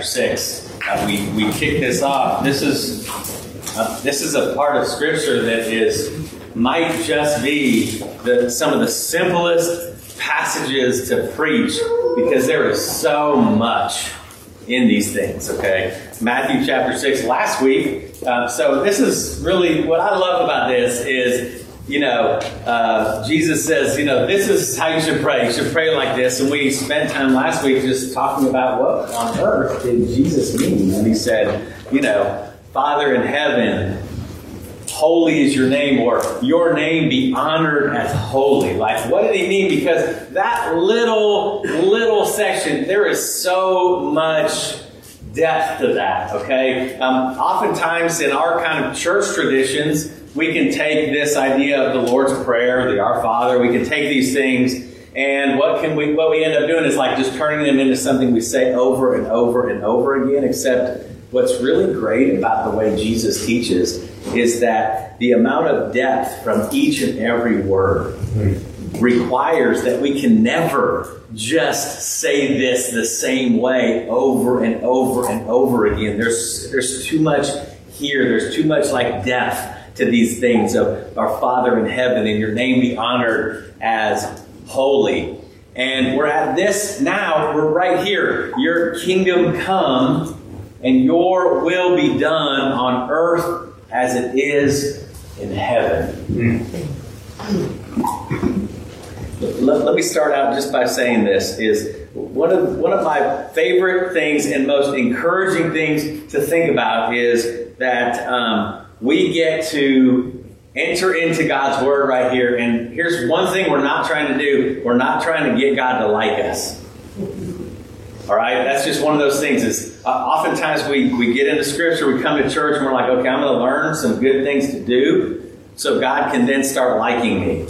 Chapter six. Uh, we we kick this off. This is uh, this is a part of scripture that is might just be the, some of the simplest passages to preach because there is so much in these things. Okay, Matthew chapter six. Last week, uh, so this is really what I love about this is you know, uh, Jesus says, you know, this is how you should pray. You should pray like this. And we spent time last week just talking about what on earth did Jesus mean. when he said, you know, Father in heaven, holy is your name, or your name be honored as holy. Like, what did he mean? Because that little, little section, there is so much depth to that, okay? Um, oftentimes in our kind of church traditions, we can take this idea of the Lord's Prayer, the Our Father, we can take these things, and what can we what we end up doing is like just turning them into something we say over and over and over again, except what's really great about the way Jesus teaches is that the amount of depth from each and every word requires that we can never just say this the same way over and over and over again. There's there's too much here. There's too much like depth to these things of our Father in heaven and your name be honored as holy. And we're at this now, we're right here. Your kingdom come and your will be done on earth as it is in heaven. Let, let me start out just by saying this is one of one of my favorite things and most encouraging things to think about is that um, we get to enter into God's Word right here. And here's one thing we're not trying to do we're not trying to get God to like us. All right? That's just one of those things. Is uh, oftentimes we, we get into Scripture, we come to church, and we're like, okay, I'm going to learn some good things to do so God can then start liking me.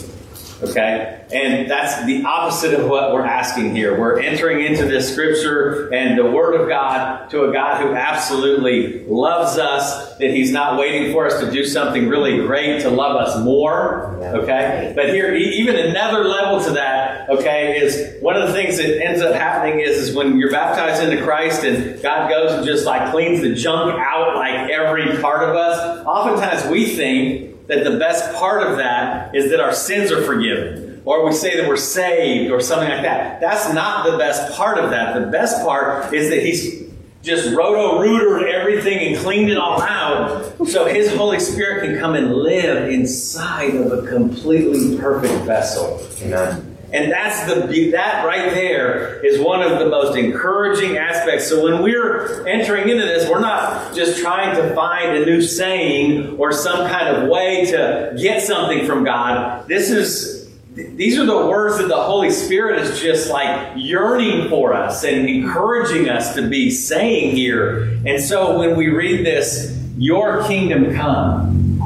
Okay? And that's the opposite of what we're asking here. We're entering into this scripture and the Word of God to a God who absolutely loves us, that He's not waiting for us to do something really great to love us more. Okay? But here, even another level to that, okay, is one of the things that ends up happening is, is when you're baptized into Christ and God goes and just like cleans the junk out like every part of us, oftentimes we think that the best part of that is that our sins are forgiven. Or we say that we're saved or something like that. That's not the best part of that. The best part is that He's just roto-rooted everything and cleaned it all out so His Holy Spirit can come and live inside of a completely perfect vessel. Amen. And that's the that right there is one of the most encouraging aspects. So when we're entering into this, we're not just trying to find a new saying or some kind of way to get something from God. This is these are the words that the Holy Spirit is just like yearning for us and encouraging us to be saying here. And so when we read this, your kingdom come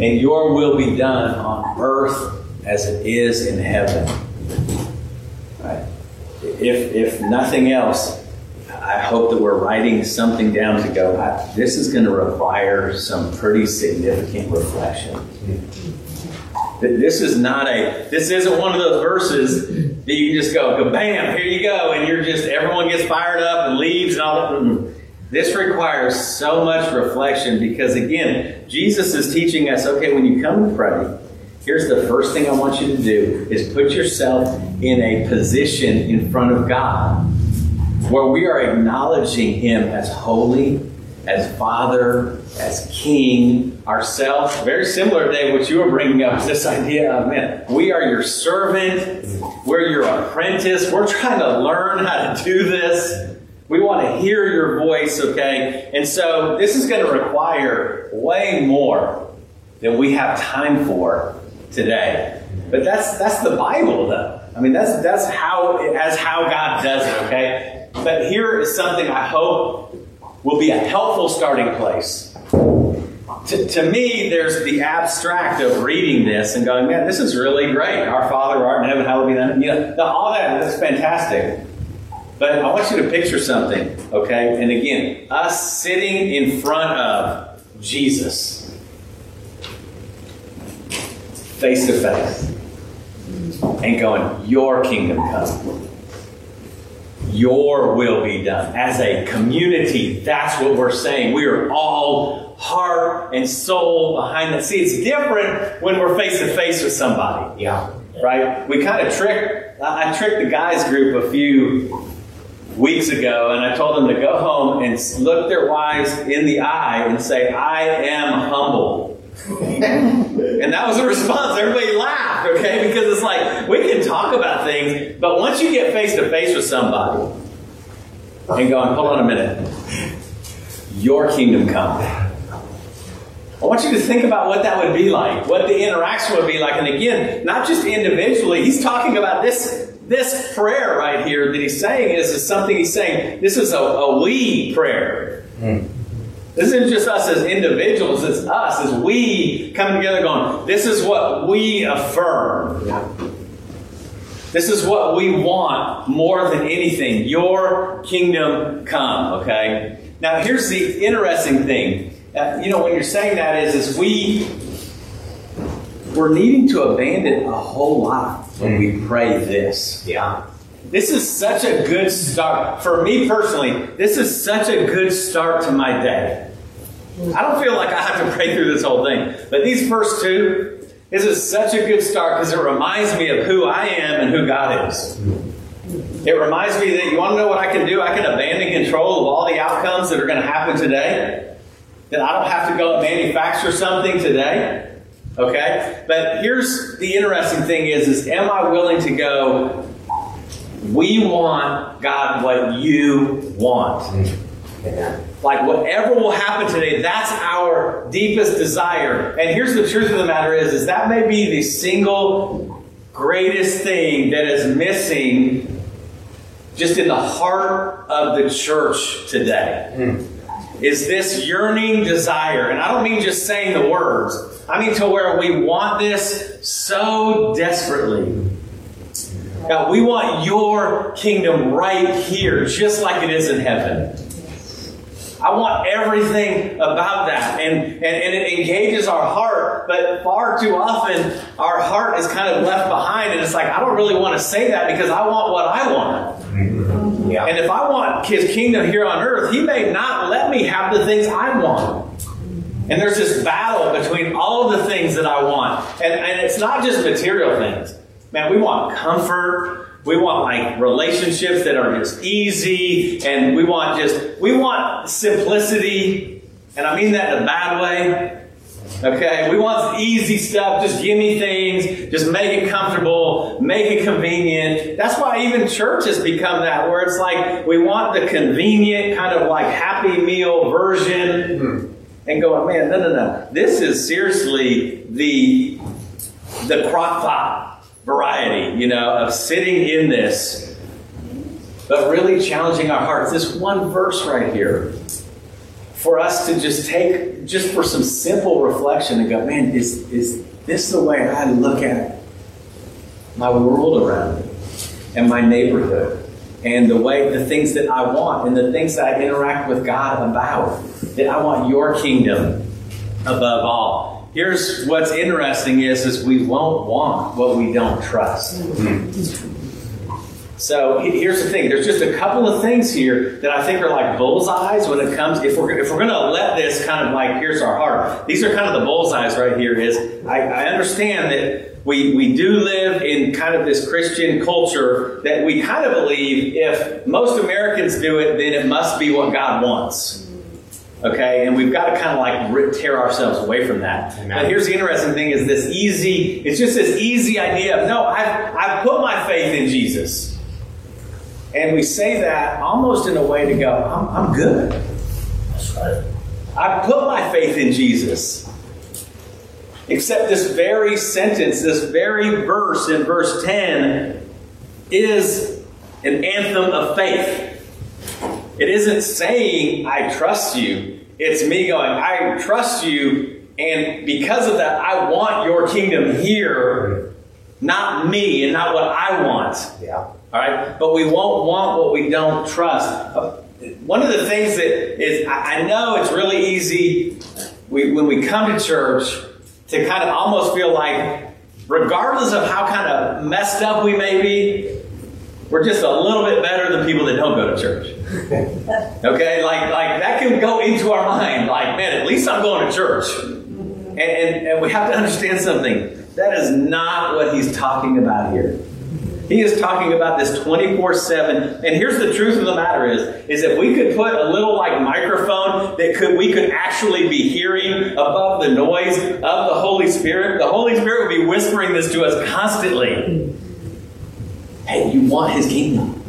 and your will be done on earth as it is in heaven. If, if nothing else, I hope that we're writing something down to go, this is going to require some pretty significant reflection. This is not a, this isn't one of those verses that you can just go, bam, here you go, and you're just, everyone gets fired up and leaves and all that. This requires so much reflection because, again, Jesus is teaching us okay, when you come to pray, here's the first thing I want you to do is put yourself in a position in front of God where we are acknowledging Him as holy, as Father, as King, ourselves. Very similar today, what you were bringing up, this idea of, man, we are your servant, we're your apprentice, we're trying to learn how to do this. We want to hear your voice, okay? And so this is going to require way more than we have time for today. But that's that's the Bible, though. I mean, that's that's how that's how God does it. Okay. But here is something I hope will be a helpful starting place. To, to me, there's the abstract of reading this and going, man, this is really great. Our Father, art in heaven, hallowed be thy name. All that, that's fantastic. But I want you to picture something, okay? And again, us sitting in front of Jesus, face to face, and going, Your kingdom come. Your will be done. As a community, that's what we're saying. We are all heart and soul behind that. See, it's different when we're face to face with somebody. Yeah. Right? We kind of trick. I tricked the guys group a few weeks ago, and I told them to go home and look their wives in the eye and say, I am humble. and that was the response. Everybody laughed, okay? Because it's like, we can talk about things, but once you get face to face with somebody and going, hold on a minute, your kingdom come. I want you to think about what that would be like, what the interaction would be like. And again, not just individually, he's talking about this this prayer right here that he's saying is, is something he's saying, this is a, a we prayer. Mm. This isn't just us as individuals, it's us as we come together going, this is what we affirm. This is what we want more than anything. Your kingdom come, okay? Now, here's the interesting thing. Uh, you know, when you're saying that is, is we we're needing to abandon a whole lot when we pray this. Yeah. This is such a good start. For me personally, this is such a good start to my day. I don't feel like I have to pray through this whole thing. But these first two, this is such a good start because it reminds me of who I am and who God is. It reminds me that you want to know what I can do? I can abandon control of all the outcomes that are going to happen today. That I don't have to go and manufacture something today. Okay? But here's the interesting thing is, is am I willing to go, we want, God, what you want. Like whatever will happen today, that's our deepest desire. And here's the truth of the matter is, is that may be the single greatest thing that is missing just in the heart of the church today. Mm. Is this yearning desire. And I don't mean just saying the words. I mean to where we want this so desperately. God, we want your kingdom right here, just like it is in heaven. I want everything about that. And, and, and it engages our heart, but far too often our heart is kind of left behind. And it's like, I don't really want to say that because I want what I want. Yeah. And if I want his kingdom here on earth, he may not let me have the things I want. And there's this battle between all the things that I want. And, and it's not just material things. Man, we want comfort. We want like relationships that are just easy. And we want just, we want simplicity. And I mean that in a bad way. Okay, we want easy stuff. Just give me things. Just make it comfortable. Make it convenient. That's why even churches become that, where it's like we want the convenient kind of like happy meal version. And going, man, no, no, no. This is seriously the the crock pot variety, you know, of sitting in this, but really challenging our hearts. This one verse right here, for us to just take, just for some simple reflection and go, man, is is this the way I look at my world around me and my neighborhood? and the way the things that I want and the things that I interact with God about. That I want your kingdom above all. Here's what's interesting is, is we won't want what we don't trust. So here's the thing. There's just a couple of things here that I think are like bullseyes when it comes. If we're if we're going to let this kind of like pierce our heart. These are kind of the bullseyes right here. Is I, I understand that we, we do live in kind of this Christian culture that we kind of believe if most Americans do it, then it must be what God wants. Okay, and we've got to kind of like tear ourselves away from that. Amen. But here's the interesting thing: is this easy? It's just this easy idea of no, I've I've put my faith in Jesus, and we say that almost in a way to go, I'm, I'm good. That's right. I put my faith in Jesus. Except this very sentence, this very verse in verse 10 is an anthem of faith. It isn't saying, I trust you. It's me going, I trust you, and because of that, I want your kingdom here, not me and not what I want. Yeah. All right? But we won't want what we don't trust. One of the things that is, I know it's really easy we, when we come to church to kind of almost feel like, regardless of how kind of messed up we may be, we're just a little bit better than people that don't go to church. Okay? Like, like that can go into our mind. Like, man, at least I'm going to church. And, and, and we have to understand something. That is not what he's talking about here. He is talking about this 24-7. And here's the truth of the matter is, is if we could put a little like microphone that could we could actually be hearing above the noise of the Holy Spirit, the Holy Spirit would be whispering this to us constantly. Hey, you want his kingdom.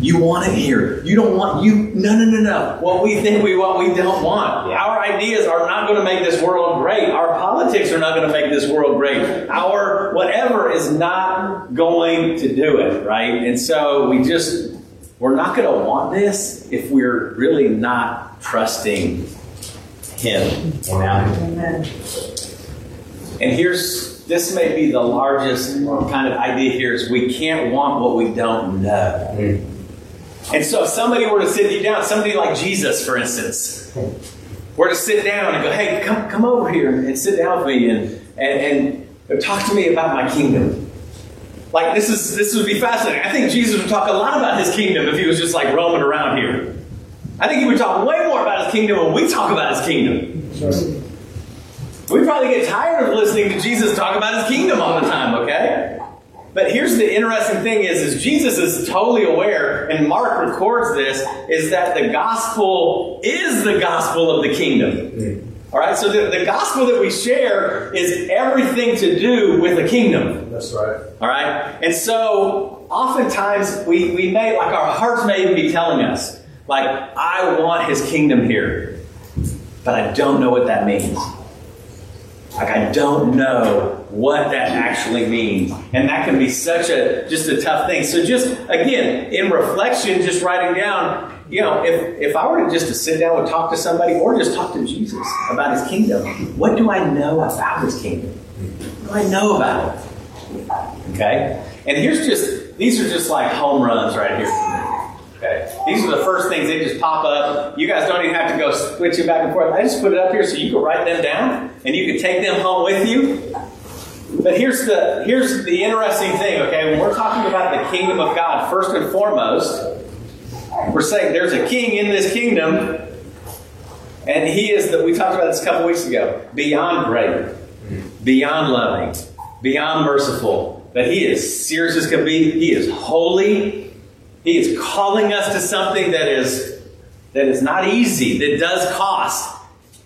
You want it here. You don't want you no no no no. What we think we want, we don't want. Our ideas are not going to make this world great. Our politics are not going to make this world great. Our whatever is not going to do it, right? And so we just we're not going to want this if we're really not trusting him. Amen. And here's this may be the largest kind of idea here is we can't want what we don't know. Hmm. And so if somebody were to sit you down, somebody like Jesus, for instance, were to sit down and go, hey, come, come over here and sit down with me and, and, and talk to me about my kingdom. Like this is this would be fascinating. I think Jesus would talk a lot about his kingdom if he was just like roaming around here. I think he would talk way more about his kingdom when we talk about his kingdom. We probably get tired of listening to Jesus talk about his kingdom all the time, okay? But here's the interesting thing is, is Jesus is totally aware, and Mark records this, is that the gospel is the gospel of the kingdom. Hmm. All right, so the, the gospel that we share is everything to do with the kingdom. That's right. All right? And so oftentimes we, we may, like our hearts may even be telling us, like, I want his kingdom here, but I don't know what that means. Like I don't know what that actually means. And that can be such a just a tough thing. So just again, in reflection, just writing down, you know, if if I were to just to sit down and talk to somebody or just talk to Jesus about his kingdom, what do I know about his kingdom? What do I know about it? Okay? And here's just these are just like home runs right here. Okay. These are the first things they just pop up. You guys don't even have to go switching back and forth. I just put it up here so you can write them down and you can take them home with you. But here's the here's the interesting thing, okay? When we're talking about the kingdom of God, first and foremost, we're saying there's a king in this kingdom, and he is that we talked about this a couple weeks ago, beyond great, beyond loving, beyond merciful, that he is serious as can be, he is holy, he is calling us to something that is that is not easy, that does cost.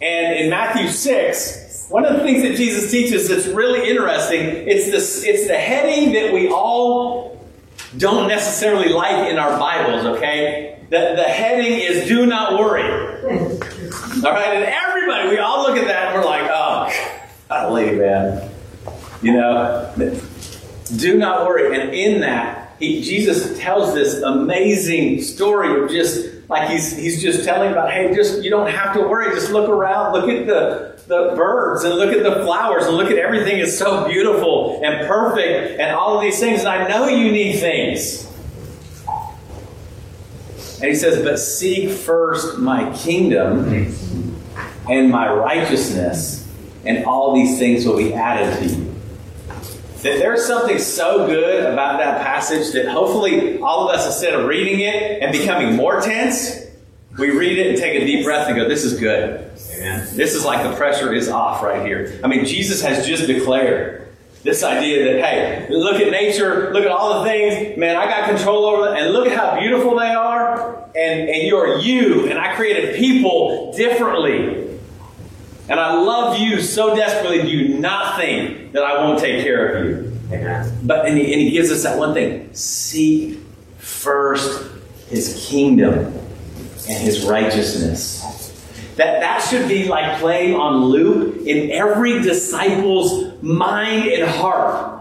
And in Matthew 6, one of the things that Jesus teaches that's really interesting, it's this it's the heading that we all don't necessarily like in our Bibles, okay? The, the heading is do not worry. All right, and everybody, we all look at that and we're like, oh, golly, man. You know, do not worry. And in that, he, Jesus tells this amazing story of just like he's he's just telling about, hey, just you don't have to worry. Just look around, look at the the birds and look at the flowers and look at everything is so beautiful and perfect and all of these things. And I know you need things. And he says, but seek first my kingdom and my righteousness, and all these things will be added to you. That there's something so good about that passage that hopefully all of us, instead of reading it and becoming more tense, we read it and take a deep breath and go, This is good. Amen. This is like the pressure is off right here. I mean, Jesus has just declared this idea that, hey, look at nature, look at all the things, man, I got control over them, and look at how beautiful they are, and, and you're you, and I created people differently. And I love you so desperately, do not think that I won't take care of you. Amen. But and he, and he gives us that one thing: seek first his kingdom and his righteousness. That that should be like playing on loop in every disciple's mind and heart.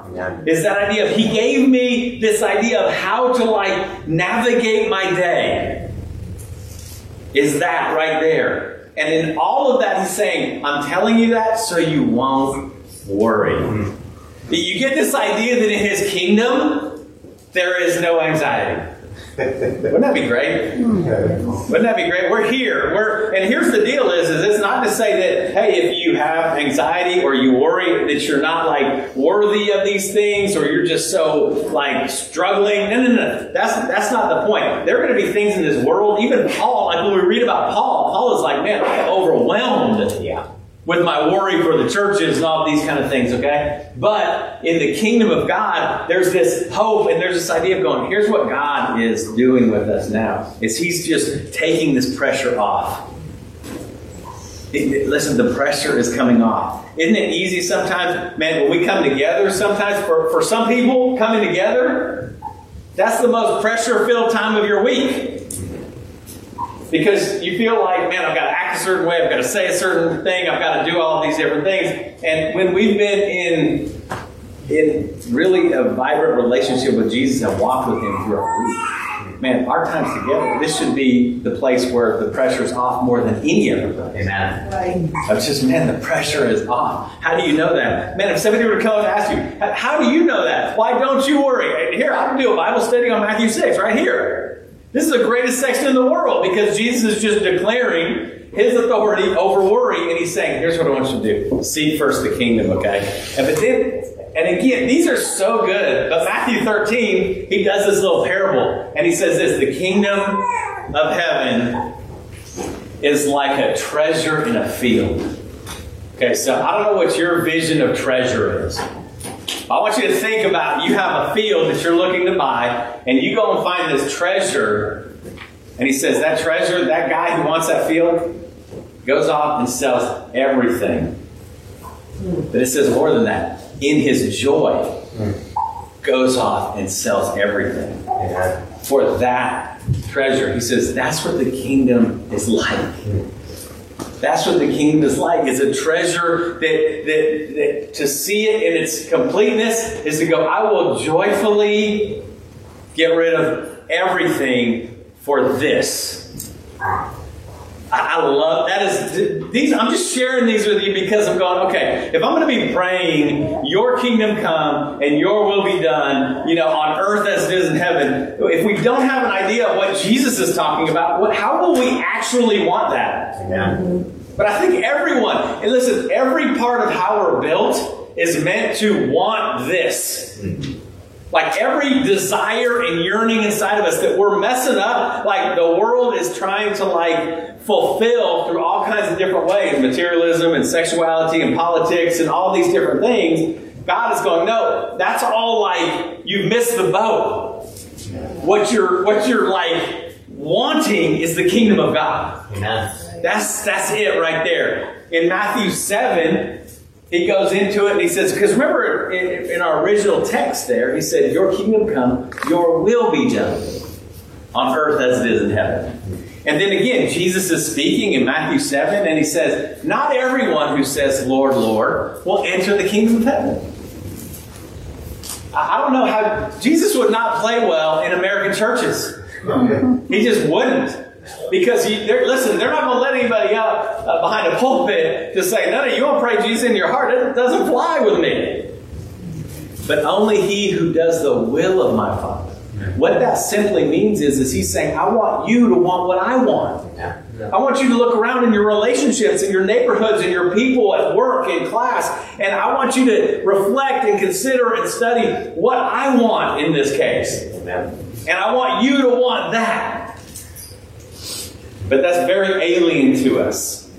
Is that idea of he gave me this idea of how to like navigate my day. Is that right there? And in all of that, he's saying, I'm telling you that so you won't worry. Mm-hmm. You get this idea that in his kingdom, there is no anxiety. Wouldn't that be great? Wouldn't that be great? We're here. We're and here's the deal: is is it's not to say that hey, if you have anxiety or you worry that you're not like worthy of these things or you're just so like struggling. No, no, no. That's that's not the point. There are going to be things in this world. Even Paul, like when we read about Paul, Paul is like, man, I'm overwhelmed. Yeah with my worry for the churches and all these kind of things, okay? But in the kingdom of God, there's this hope and there's this idea of going, here's what God is doing with us now. Is He's just taking this pressure off. It, it, listen, the pressure is coming off. Isn't it easy sometimes? Man, when we come together, sometimes for, for some people, coming together, that's the most pressure filled time of your week because you feel like, man, I've got to act a certain way, I've got to say a certain thing, I've got to do all these different things. And when we've been in in really a vibrant relationship with Jesus and walked with Him for a week, man, our times together, this should be the place where the pressure is off more than any other place. Amen. Right. It's just, man, the pressure is off. How do you know that? Man, if somebody were to come and ask you, how do you know that? Why don't you worry? Here, I can do a Bible study on Matthew 6 right here. This is the greatest section in the world because Jesus is just declaring his authority over worry, and he's saying, "Here's what I want you to do: seek first the kingdom." Okay, and but then, and again, these are so good. But Matthew 13, he does this little parable, and he says this: the kingdom of heaven is like a treasure in a field. Okay, so I don't know what your vision of treasure is. I want you to think about you have a field that you're looking to buy, and you go and find this treasure. And he says, That treasure, that guy who wants that field, goes off and sells everything. But it says more than that. In his joy, goes off and sells everything. For that treasure, he says, That's what the kingdom is like. That's what the kingdom is like. It's a treasure that, that, that to see it in its completeness is to go, I will joyfully get rid of everything for this. I love that is these I'm just sharing these with you because I'm going, okay, if I'm going to be praying your kingdom come and your will be done, you know, on earth as it is in heaven, if we don't have an idea of what Jesus is talking about, what, how will we actually want that? Amen. But I think everyone, and listen, every part of how we're built is meant to want this. Mm. Like every desire and yearning inside of us that we're messing up, like the world is trying to like fulfill through all kinds of different ways, materialism and sexuality and politics and all these different things. God is going, no, that's all like you've missed the boat. What you're what you're like wanting is the kingdom of God. That's that's it right there. In Matthew 7, he goes into it and he says, because remember in, in, our original text there, he said, Your kingdom come, your will be done on earth as it is in heaven. And then again, Jesus is speaking in Matthew 7, and he says, Not everyone who says, Lord, Lord, will enter the kingdom of heaven. I don't know how Jesus would not play well in American churches. He just wouldn't. Because you, they're, listen, they're not going to let anybody out uh, behind a pulpit to say, no, no, you to pray Jesus in your heart. It doesn't fly with me. But only he who does the will of my Father. What that simply means is, is he's saying, I want you to want what I want. I want you to look around in your relationships, in your neighborhoods, in your people at work, in class, and I want you to reflect and consider and study what I want in this case. Amen. And I want you to want that. But that's very alien to us.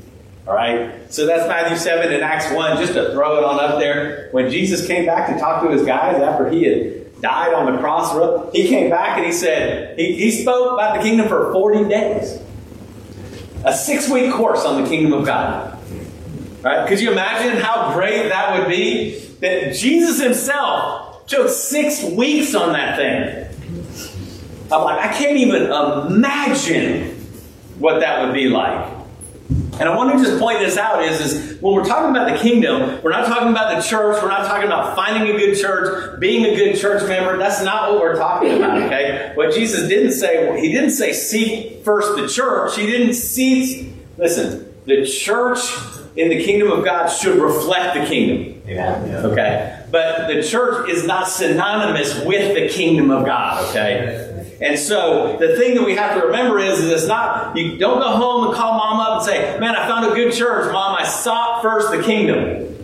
All right? So that's Matthew 7 and Acts 1, just to throw it on up there. When Jesus came back to talk to his guys after he had died on the cross, he came back and he said, he, he spoke about the kingdom for 40 days. A six week course on the kingdom of God. Right? Could you imagine how great that would be? That Jesus himself took six weeks on that thing. I'm like, I can't even imagine what that would be like. And I want to just point this out is, is when we're talking about the kingdom, we're not talking about the church, we're not talking about finding a good church, being a good church member. That's not what we're talking about, okay? What Jesus didn't say, he didn't say seek first the church. He didn't seek, listen, the church in the kingdom of God should reflect the kingdom. Yeah. Okay? But the church is not synonymous with the kingdom of God, okay? And so the thing that we have to remember is, is it's not, you don't go home and call mom up and say, man, I found a good church. Mom, I sought first the kingdom.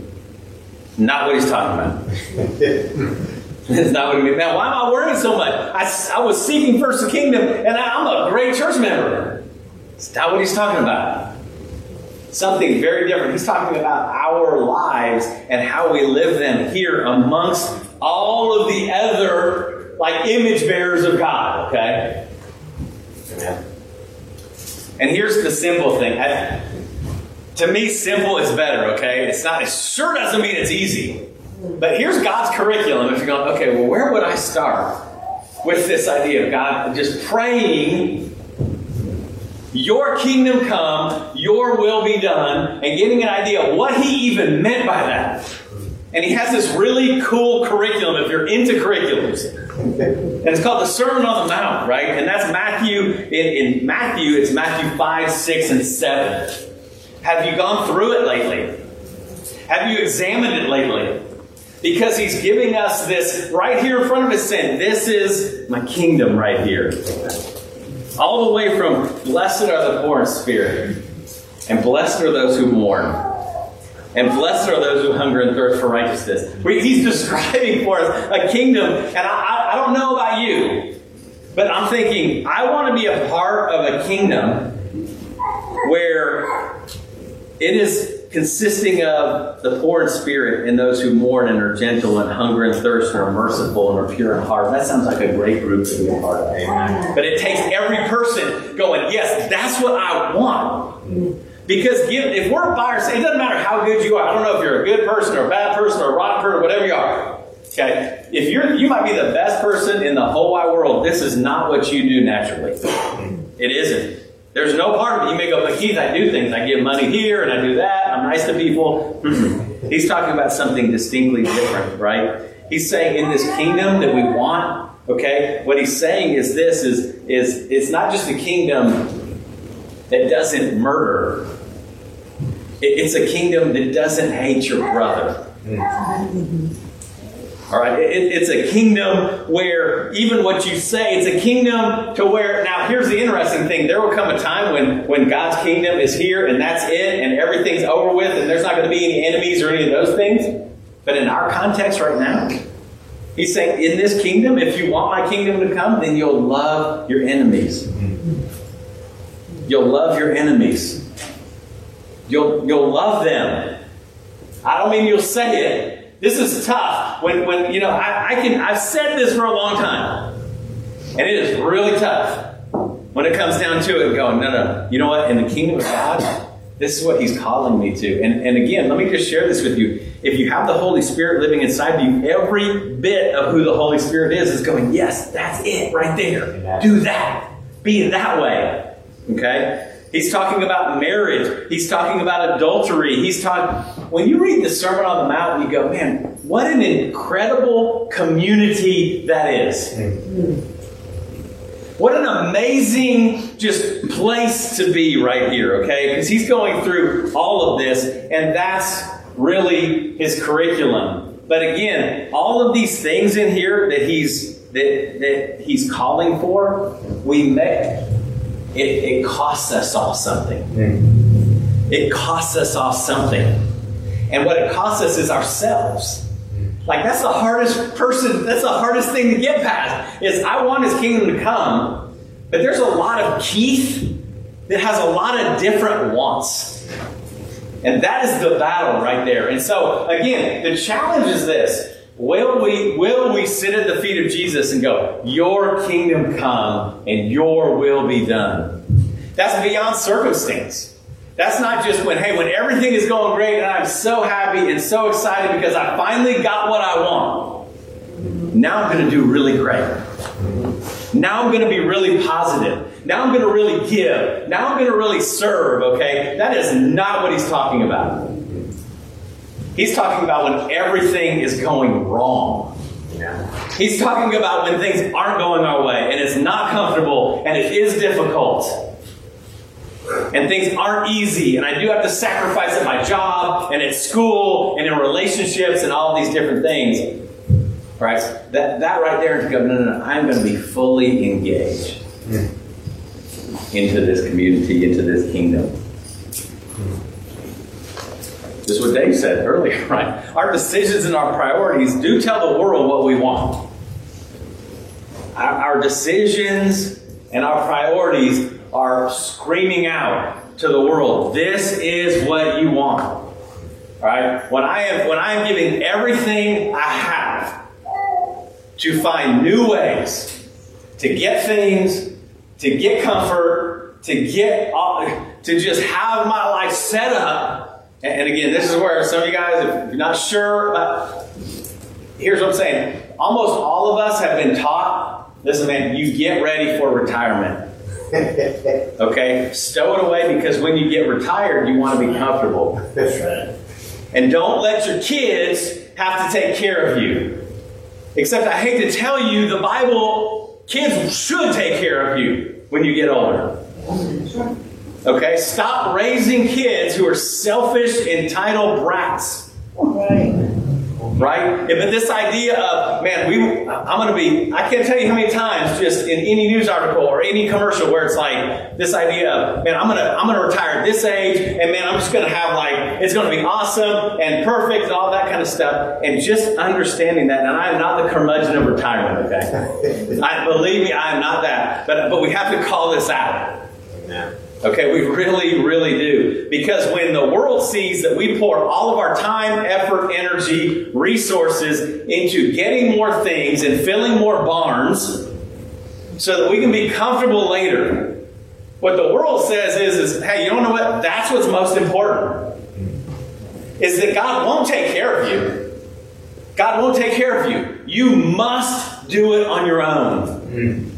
Not what he's talking about. That's not what he means. Man, why am I worrying so much? I, I was seeking first the kingdom and I, I'm a great church member. It's not what he's talking about. Something very different. He's talking about our lives and how we live them here amongst all of the other like image bearers of God, okay? And here's the simple thing. I, to me, simple is better, okay? It's not, it sure doesn't mean it's easy. But here's God's curriculum. If you're going, okay, well, where would I start with this idea of God just praying, your kingdom come, your will be done, and getting an idea of what He even meant by that? And He has this really cool curriculum if you're into curriculums. And it's called the Sermon on the Mount, right? And that's Matthew. In, in Matthew, it's Matthew 5, 6, and 7. Have you gone through it lately? Have you examined it lately? Because he's giving us this right here in front of us saying, This is my kingdom right here. All the way from blessed are the poor in spirit, and blessed are those who mourn. And blessed are those who hunger and thirst for righteousness. He's describing for us a kingdom, and I, I don't know about you, but I'm thinking, I want to be a part of a kingdom where it is consisting of the poor in spirit and those who mourn and are gentle and hunger and thirst and are merciful and are pure in heart. That sounds like a great group to be a part of. Amen. But it takes every person going, yes, that's what I want. Because if we're by ourselves, it doesn't matter how good you are. I don't know if you're a good person or a bad person or a rotten person or whatever you are. Okay? If you're, you might be the best person in the whole wide world. This is not what you do naturally. It isn't. There's no part of it. You may go, but Keith, I do things. I give money here and I do that. I'm nice to people. Mm-hmm. He's talking about something distinctly different, right? He's saying in this kingdom that we want, okay, what he's saying is this is is it's not just a kingdom that doesn't murder, it's a kingdom that doesn't hate your brother. Mm. All right, it, it's a kingdom where even what you say, it's a kingdom to where. Now, here's the interesting thing: there will come a time when when God's kingdom is here and that's it, and everything's over with, and there's not going to be any enemies or any of those things. But in our context right now, He's saying, in this kingdom, if you want my kingdom to come, then you'll love your enemies. Mm. You'll love your enemies. You'll, you'll love them. I don't mean you'll say it. This is tough. When, when you know, I, I can, I've said this for a long time. And it is really tough when it comes down to it going, no, no, you know what? In the kingdom of God, this is what he's calling me to. And, and again, let me just share this with you. If you have the Holy Spirit living inside you, every bit of who the Holy Spirit is is going, yes, that's it right there. Do that. Be that way. Okay? He's talking about marriage. He's talking about adultery. He's talking. When you read the Sermon on the Mount, you go, man, what an incredible community that is. Hmm. What an amazing just place to be right here, okay? Because he's going through all of this, and that's really his curriculum. But again, all of these things in here that he's that, that he's calling for, we make it, it costs us all something. Mm. It costs us all something. And what it costs us is ourselves. Like that's the hardest person, that's the hardest thing to get past. Is I want his kingdom to come, but there's a lot of Keith that has a lot of different wants. And that is the battle right there. And so again, the challenge is this. Will we, will we sit at the feet of Jesus and go, Your kingdom come and your will be done? That's beyond circumstance. That's not just when, hey, when everything is going great and I'm so happy and so excited because I finally got what I want. Now I'm going to do really great. Now I'm going to be really positive. Now I'm going to really give. Now I'm going to really serve, okay? That is not what he's talking about. He's talking about when everything is going wrong. He's talking about when things aren't going our way and it's not comfortable and it is difficult. And things aren't easy, and I do have to sacrifice at my job and at school and in relationships and all these different things. Right? That, that right there is go, no, no, no, I'm going to be fully engaged hmm. into this community, into this kingdom. Hmm. This is what Dave said earlier, right? Our decisions and our priorities do tell the world what we want. Our, our decisions and our priorities are screaming out to the world, this is what you want. Right? When I am when I am giving everything I have to find new ways to get things, to get comfort, to get to just have my life set up and again, this is where some of you guys, if you're not sure, but here's what I'm saying. Almost all of us have been taught listen, man, you get ready for retirement. okay? Stow it away because when you get retired, you want to be comfortable. That's right. And don't let your kids have to take care of you. Except I hate to tell you, the Bible, kids should take care of you when you get older. Okay? Stop raising kids who are selfish, entitled brats. Right. Right? Yeah, but this idea of, man, we, I'm going to be, I can't tell you how many times just in any news article or any commercial where it's like this idea of, man, I'm going to, I'm going to retire at this age and man, I'm just going to have like, it's going to be awesome and perfect and all that kind of stuff. And just understanding that, and I am not the curmudgeon of retirement, okay? I, believe me, I am not that. But, but we have to call this out. Yeah. Okay, we really, really do. Because when the world sees that we pour all of our time, effort, energy, resources into getting more things and filling more barns so that we can be comfortable later, what the world says is, is hey, you don't know what? That's what's most important. Is that God won't take care of you. God won't take care of you. You must do it on your own. Hmm.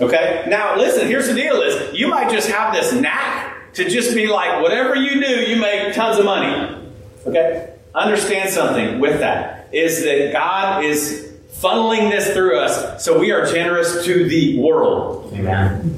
Okay? Now, listen, here's the deal is you might just have this knack to just be like, whatever you do, you make tons of money. Okay? Understand something with that is that God is funneling this through us so we are generous to the world. Amen.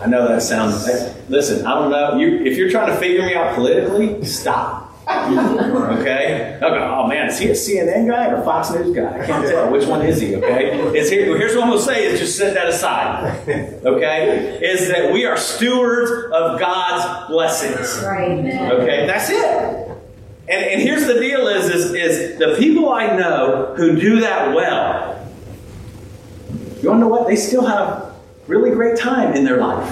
I know that sounds. Listen, I don't know. You, if you're trying to figure me out politically, stop. okay? Okay, oh man, is he a CNN guy or a Fox News guy? I can't tell. Which one is he? Okay? It's here, here's what I'm going to say is just set that aside. Okay? Is that we are stewards of God's blessings. Right. Okay? That's it. And, and here's the deal is, is, is the people I know who do that well, you want to know what? They still have really great time in their life.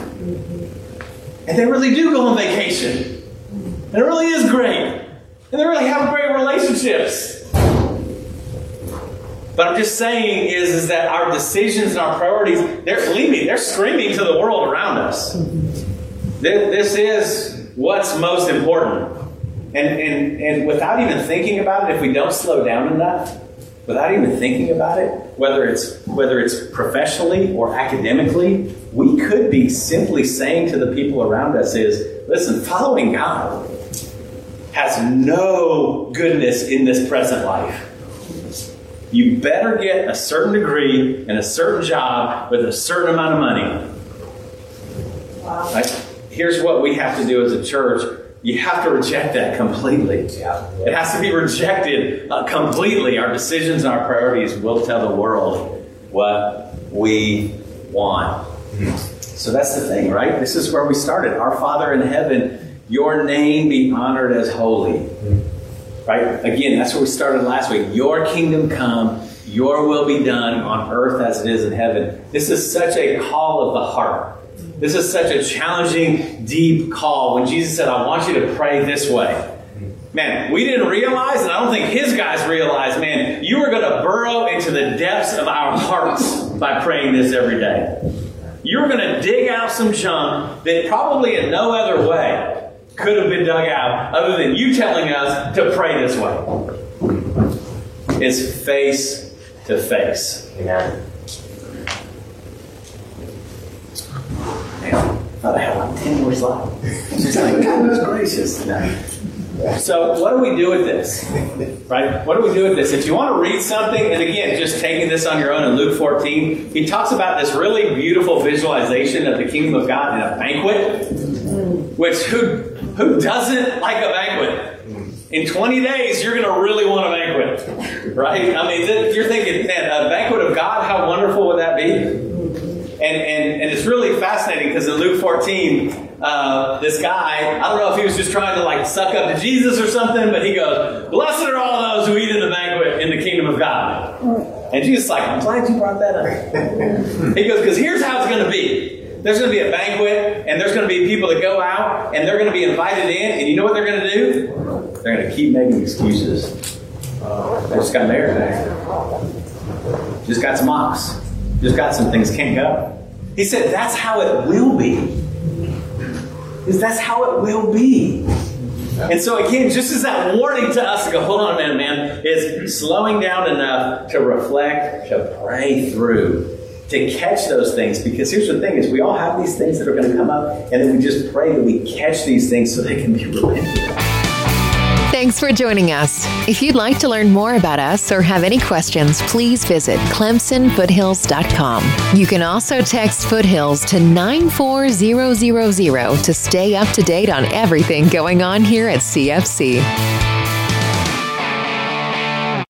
And they really do go on vacation. And it really is great. And they really have great relationships. But I'm just saying is, is that our decisions and our priorities, they're believe they're screaming to the world around us. This is what's most important. And, and, and without even thinking about it, if we don't slow down enough, without even thinking about it, whether it's whether it's professionally or academically, we could be simply saying to the people around us is, listen, following God has no goodness in this present life. You better get a certain degree and a certain job with a certain amount of money. Wow. Right? Here's what we have to do as a church. You have to reject that completely. Yeah. It has to be rejected uh, completely. Our decisions and our priorities will tell the world what we want. Mm-hmm. So that's the thing, right? This is where we started. Our Father in heaven your name be honored as holy. Right? Again, that's where we started last week. Your kingdom come, your will be done on earth as it is in heaven. This is such a call of the heart. This is such a challenging, deep call. When Jesus said, I want you to pray this way. Man, we didn't realize, and I don't think his guys realized, man, you are going to burrow into the depths of our hearts by praying this every day. You're going to dig out some junk that probably in no other way could have been dug out other than you telling us to pray this way. It's face to face. Amen. thought I had like 10 more slides. Just like, goodness gracious. So, what do we do with this? Right? What do we do with this? If you want to read something, and again, just taking this on your own in Luke 14, he talks about this really beautiful visualization of the kingdom of God in a banquet. Which, who, who doesn't like a banquet? In 20 days, you're going to really want a banquet. Right? I mean, you're thinking, man, a banquet of God, how wonderful would that be? And, and, and it's really fascinating because in Luke 14, uh, this guy, I don't know if he was just trying to like suck up to Jesus or something, but he goes, Blessed are all those who eat in the banquet in the kingdom of God. And Jesus like, I'm glad you brought that up. he goes, because here's how it's going to be. There's going to be a banquet, and there's going to be people that go out, and they're going to be invited in, and you know what they're going to do? They're going to keep making excuses. They just got married. Just got some ox. Just got some things can't go. He said that's how it will be. Is that's how it will be. And so again, just as that warning to us to go, hold on a minute, man, is slowing down enough to reflect, to pray through, to catch those things. Because here's the thing is we all have these things that are going to come up, and then we just pray that we catch these things so they can be repented Thanks for joining us. If you'd like to learn more about us or have any questions, please visit clemsonfoothills.com. You can also text Foothills to 94000 to stay up to date on everything going on here at CFC.